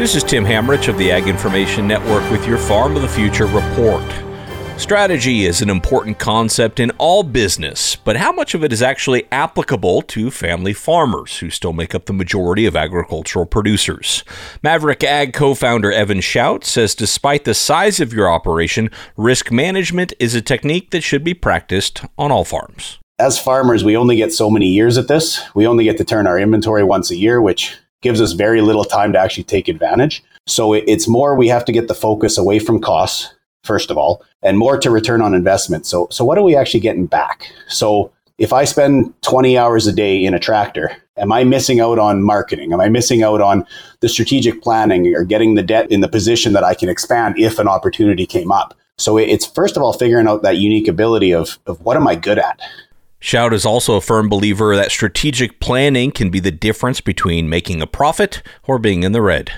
This is Tim Hammerich of the Ag Information Network with your Farm of the Future report. Strategy is an important concept in all business, but how much of it is actually applicable to family farmers who still make up the majority of agricultural producers? Maverick Ag co founder Evan Shout says despite the size of your operation, risk management is a technique that should be practiced on all farms. As farmers, we only get so many years at this. We only get to turn our inventory once a year, which gives us very little time to actually take advantage. So it's more we have to get the focus away from costs, first of all, and more to return on investment. So, so what are we actually getting back? So if I spend 20 hours a day in a tractor, am I missing out on marketing? Am I missing out on the strategic planning or getting the debt in the position that I can expand if an opportunity came up? So it's first of all figuring out that unique ability of, of what am I good at? Shout is also a firm believer that strategic planning can be the difference between making a profit or being in the red.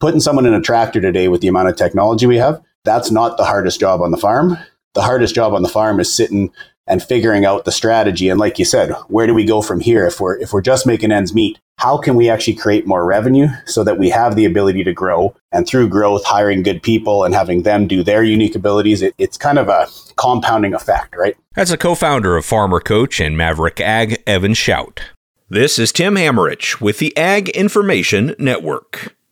Putting someone in a tractor today with the amount of technology we have, that's not the hardest job on the farm. The hardest job on the farm is sitting and figuring out the strategy. And like you said, where do we go from here? If we're if we're just making ends meet, how can we actually create more revenue so that we have the ability to grow? And through growth, hiring good people and having them do their unique abilities, it, it's kind of a compounding effect, right? As a co-founder of Farmer Coach and Maverick Ag, Evan Shout. This is Tim Hammerich with the Ag Information Network.